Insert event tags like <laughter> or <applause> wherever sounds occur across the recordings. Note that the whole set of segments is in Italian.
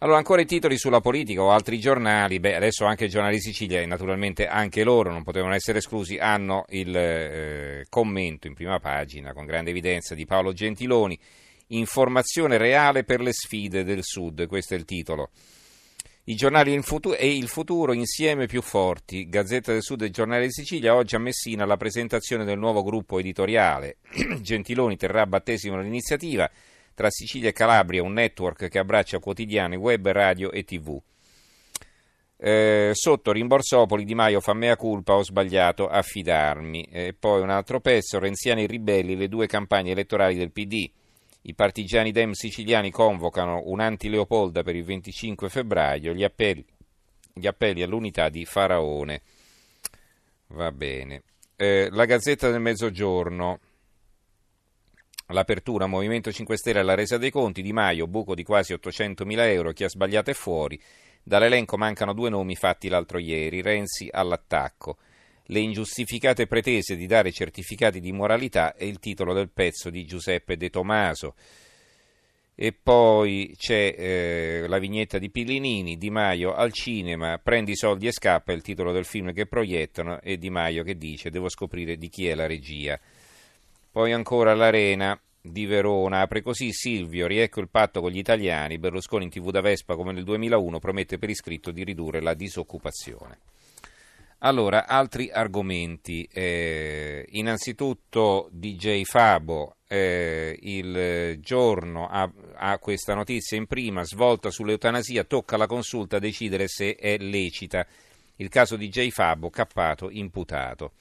Allora, ancora i titoli sulla politica o altri giornali, beh, adesso anche i giornali di Sicilia, e naturalmente anche loro non potevano essere esclusi, hanno il eh, commento in prima pagina con grande evidenza di Paolo Gentiloni, Informazione reale per le sfide del Sud, questo è il titolo. I giornali e il futuro insieme più forti, Gazzetta del Sud e Giornale di Sicilia, oggi a Messina la presentazione del nuovo gruppo editoriale. <clears throat> Gentiloni terrà battesimo l'iniziativa tra Sicilia e Calabria, un network che abbraccia quotidiani, web, radio e tv. Eh, sotto Rimborsopoli Di Maio fa mea culpa, ho sbagliato a fidarmi. E poi un altro pezzo, Renziani e Ribelli, le due campagne elettorali del PD. I partigiani dem siciliani convocano un anti-Leopolda per il 25 febbraio, gli appelli, gli appelli all'unità di Faraone. Va bene. Eh, la Gazzetta del Mezzogiorno. L'apertura Movimento 5 Stelle alla resa dei conti, Di Maio, buco di quasi 800 mila euro, chi ha sbagliato è fuori. Dall'elenco mancano due nomi fatti l'altro ieri, Renzi all'attacco. Le ingiustificate pretese di dare certificati di moralità è il titolo del pezzo di Giuseppe De Tomaso. E poi c'è eh, la vignetta di Pillinini, Di Maio al cinema, prendi i soldi e scappa, è il titolo del film che proiettano, e Di Maio che dice devo scoprire di chi è la regia. Poi ancora l'Arena di Verona apre così Silvio, riecco il patto con gli italiani, Berlusconi in tv da Vespa come nel 2001 promette per iscritto di ridurre la disoccupazione. Allora, altri argomenti. Eh, innanzitutto DJ Fabo, eh, il giorno ha, ha, questa notizia in prima, svolta sull'eutanasia, tocca alla consulta decidere se è lecita. Il caso di DJ Fabo, cappato, imputato.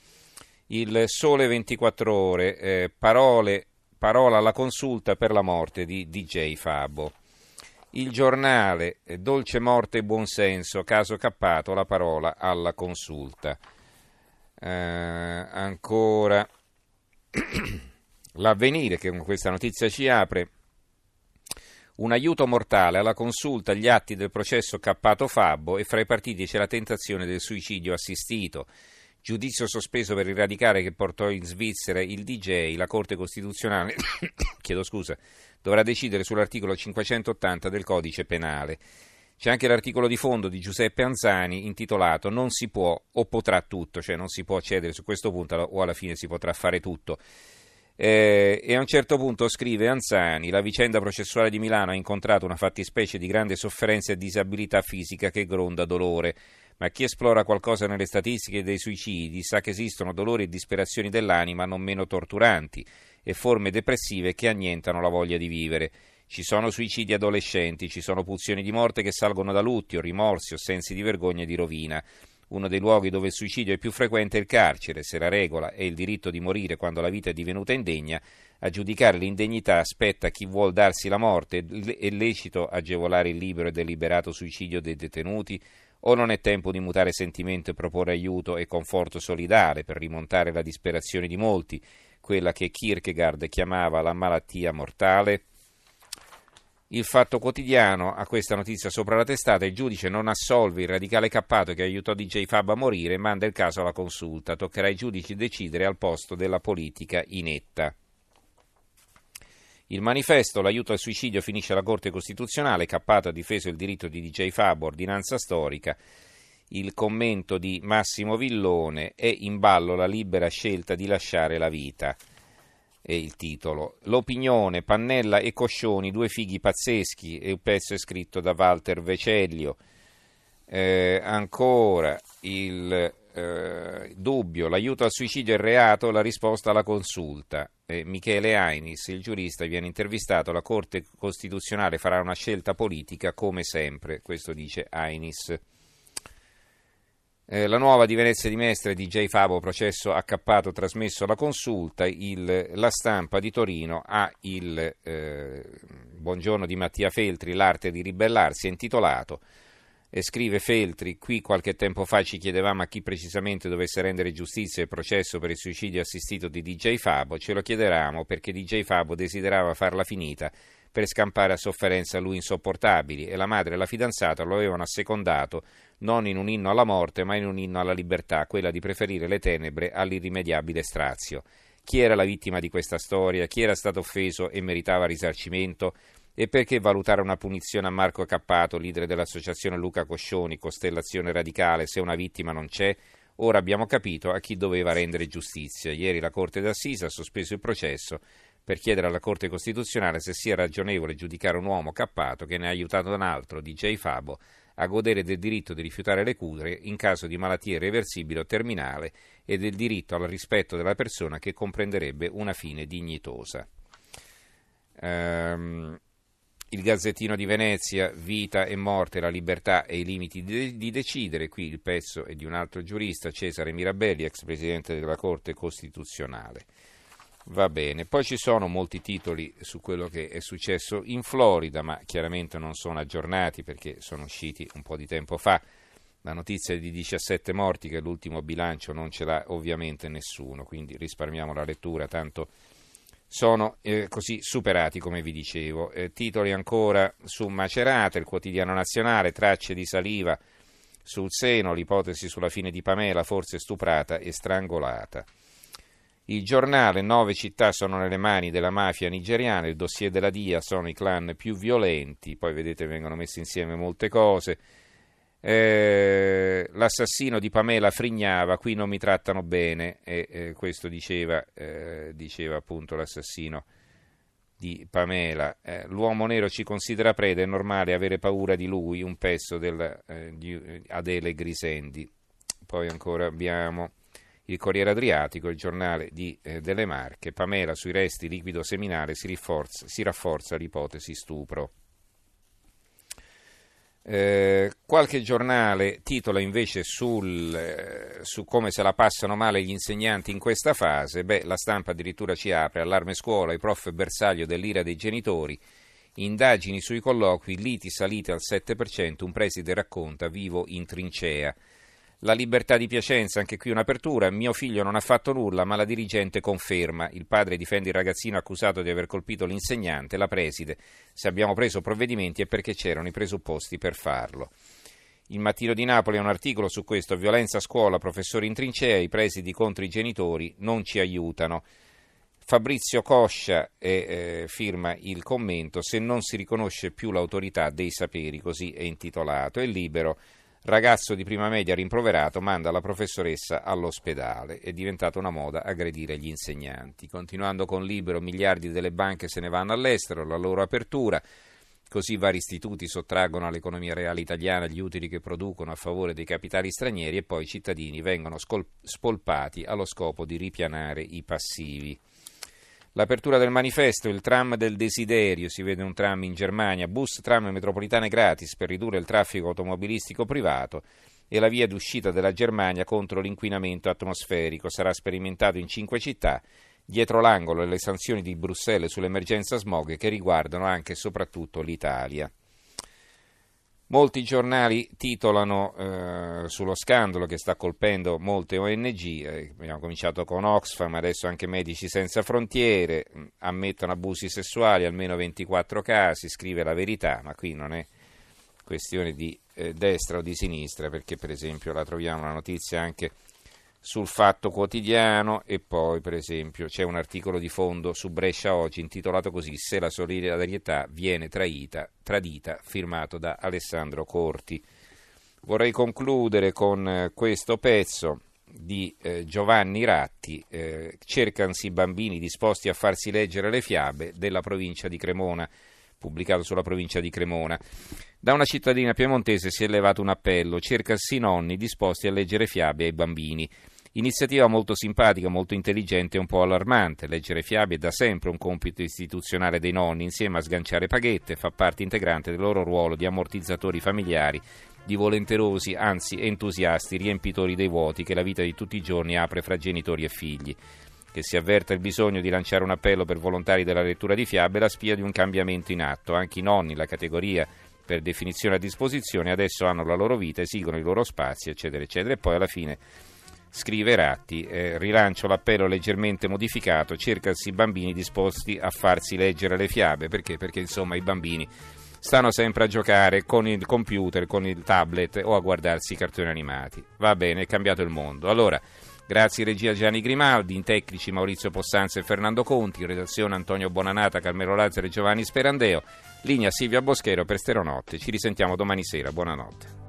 Il Sole 24 Ore, eh, parole, parola alla consulta per la morte di DJ Fabo. Il giornale, eh, dolce morte e buonsenso, caso cappato, la parola alla consulta. Eh, ancora <clears throat> l'avvenire che con questa notizia ci apre. Un aiuto mortale alla consulta gli atti del processo cappato Fabbo e fra i partiti c'è la tentazione del suicidio assistito. Giudizio sospeso per il radicale che portò in Svizzera il DJ, la Corte Costituzionale <coughs> chiedo scusa, dovrà decidere sull'articolo 580 del Codice Penale. C'è anche l'articolo di fondo di Giuseppe Anzani intitolato Non si può o potrà tutto, cioè non si può accedere su questo punto o alla fine si potrà fare tutto. Eh, e a un certo punto scrive Anzani, la vicenda processuale di Milano ha incontrato una fattispecie di grande sofferenza e disabilità fisica che gronda dolore ma chi esplora qualcosa nelle statistiche dei suicidi sa che esistono dolori e disperazioni dell'anima non meno torturanti e forme depressive che annientano la voglia di vivere. Ci sono suicidi adolescenti, ci sono pulsioni di morte che salgono da lutti o rimorsi o sensi di vergogna e di rovina. Uno dei luoghi dove il suicidio è più frequente è il carcere, se la regola è il diritto di morire quando la vita è divenuta indegna, a giudicare l'indegnità aspetta chi vuol darsi la morte, è lecito agevolare il libero e deliberato suicidio dei detenuti, o non è tempo di mutare sentimento e proporre aiuto e conforto solidale per rimontare la disperazione di molti, quella che Kierkegaard chiamava la malattia mortale? Il fatto quotidiano ha questa notizia sopra la testata, il giudice non assolve il radicale cappato che aiutò DJ Fab a morire e manda il caso alla consulta. Toccherà ai giudici decidere al posto della politica inetta. Il manifesto L'aiuto al suicidio finisce alla Corte Costituzionale, Cappato ha difeso il diritto di DJ Fabo, ordinanza storica. Il commento di Massimo Villone è in ballo la libera scelta di lasciare la vita. È il titolo. L'opinione, Pannella e Coscioni, due fighi pazzeschi, e il pezzo è scritto da Walter Vecellio. Eh, ancora il eh, dubbio, l'aiuto al suicidio è reato, la risposta alla consulta. Eh, Michele Ainis, il giurista, viene intervistato, la Corte Costituzionale farà una scelta politica come sempre, questo dice Ainis. Eh, la nuova di Venezia di Mestre di J. Favo, processo accappato trasmesso alla consulta, il, la stampa di Torino ha il eh, buongiorno di Mattia Feltri, l'arte di ribellarsi, è intitolato e scrive Feltri, qui qualche tempo fa ci chiedevamo a chi precisamente dovesse rendere giustizia il processo per il suicidio assistito di DJ Fabo, ce lo chiederamo perché DJ Fabo desiderava farla finita per scampare a sofferenze a lui insopportabili e la madre e la fidanzata lo avevano assecondato non in un inno alla morte ma in un inno alla libertà, quella di preferire le tenebre all'irrimediabile strazio. Chi era la vittima di questa storia? Chi era stato offeso e meritava risarcimento? E perché valutare una punizione a Marco Cappato, leader dell'associazione Luca Coscioni, Costellazione Radicale, se una vittima non c'è? Ora abbiamo capito a chi doveva rendere giustizia. Ieri la Corte d'Assise ha sospeso il processo per chiedere alla Corte Costituzionale se sia ragionevole giudicare un uomo cappato che ne ha aiutato un altro, DJ Fabo, a godere del diritto di rifiutare le cure in caso di malattia irreversibile o terminale e del diritto al rispetto della persona che comprenderebbe una fine dignitosa. Um, il Gazzettino di Venezia, Vita e morte, la libertà e i limiti di, di, decidere. Qui il pezzo è di un altro giurista, Cesare Mirabelli, ex presidente della Corte Costituzionale. Va bene, poi ci sono molti titoli su quello che è successo in Florida, ma chiaramente non sono aggiornati perché sono usciti un po' di tempo fa. La notizia di 17 morti, che è l'ultimo bilancio, non ce l'ha ovviamente nessuno, quindi risparmiamo la lettura, tanto sono eh, così superati come vi dicevo. Eh, titoli ancora su Macerata, il quotidiano nazionale, tracce di saliva sul seno, l'ipotesi sulla fine di Pamela, forse stuprata e strangolata. Il giornale, nove città sono nelle mani della mafia nigeriana, il dossier della DIA sono i clan più violenti, poi vedete vengono messe insieme molte cose. Eh, l'assassino di Pamela frignava, qui non mi trattano bene, e eh, questo diceva, eh, diceva, appunto l'assassino di Pamela. Eh, l'uomo nero ci considera preda, è normale avere paura di lui, un pezzo del, eh, di Adele Grisendi. Poi ancora abbiamo il Corriere Adriatico, il giornale di, eh, delle Marche, Pamela sui resti liquido seminale si, rinforza, si rafforza l'ipotesi stupro. Eh, qualche giornale titola invece sul, eh, su come se la passano male gli insegnanti in questa fase. Beh, la stampa addirittura ci apre, allarme scuola, i prof bersaglio dell'ira dei genitori, indagini sui colloqui, liti salite al 7%, un preside racconta vivo in trincea. La libertà di Piacenza, anche qui un'apertura. Mio figlio non ha fatto nulla, ma la dirigente conferma. Il padre difende il ragazzino accusato di aver colpito l'insegnante. La preside. Se abbiamo preso provvedimenti è perché c'erano i presupposti per farlo. Il Mattino di Napoli ha un articolo su questo. Violenza a scuola, professori in trincea, i presidi contro i genitori non ci aiutano. Fabrizio Coscia eh, firma il commento. Se non si riconosce più l'autorità dei saperi, così è intitolato. È libero. Ragazzo di prima media rimproverato manda la professoressa all'ospedale. È diventata una moda aggredire gli insegnanti. Continuando con Libero, miliardi delle banche se ne vanno all'estero, la loro apertura. Così vari istituti sottraggono all'economia reale italiana gli utili che producono a favore dei capitali stranieri e poi i cittadini vengono scol- spolpati allo scopo di ripianare i passivi. L'apertura del manifesto, il tram del desiderio, si vede un tram in Germania, bus, tram metropolitane gratis per ridurre il traffico automobilistico privato e la via d'uscita della Germania contro l'inquinamento atmosferico. Sarà sperimentato in cinque città, dietro l'angolo le sanzioni di Bruxelles sull'emergenza smog che riguardano anche e soprattutto l'Italia. Molti giornali titolano eh, sullo scandalo che sta colpendo molte ONG, eh, abbiamo cominciato con Oxfam, adesso anche Medici Senza Frontiere, mm, ammettono abusi sessuali, almeno 24 casi, scrive la verità, ma qui non è questione di eh, destra o di sinistra, perché per esempio la troviamo una notizia anche sul Fatto Quotidiano e poi per esempio c'è un articolo di fondo su Brescia oggi intitolato così Se la solidarietà viene traita, tradita, firmato da Alessandro Corti. Vorrei concludere con eh, questo pezzo di eh, Giovanni Ratti, eh, Cercansi bambini disposti a farsi leggere le fiabe della provincia di Cremona, pubblicato sulla provincia di Cremona. Da una cittadina piemontese si è levato un appello, cercasi nonni disposti a leggere fiabe ai bambini. Iniziativa molto simpatica, molto intelligente e un po' allarmante. Leggere fiabe è da sempre un compito istituzionale dei nonni, insieme a sganciare paghette, fa parte integrante del loro ruolo di ammortizzatori familiari, di volenterosi, anzi entusiasti, riempitori dei vuoti che la vita di tutti i giorni apre fra genitori e figli. Che si avverta il bisogno di lanciare un appello per volontari della lettura di fiabe è la spia di un cambiamento in atto. Anche i nonni, la categoria per definizione a disposizione, adesso hanno la loro vita, esigono i loro spazi, eccetera, eccetera. E poi alla fine Scrive Ratti, eh, rilancio l'appello leggermente modificato, cercasi bambini disposti a farsi leggere le fiabe, perché? Perché insomma i bambini stanno sempre a giocare con il computer, con il tablet o a guardarsi i cartoni animati. Va bene, è cambiato il mondo. Allora, grazie regia Gianni Grimaldi, in tecnici Maurizio Possanza e Fernando Conti, in redazione Antonio Bonanata, Carmelo Lazzaro e Giovanni Sperandeo. Linea Silvia Boschero per Steronotte. Ci risentiamo domani sera. Buonanotte.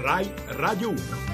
Rai Radio 1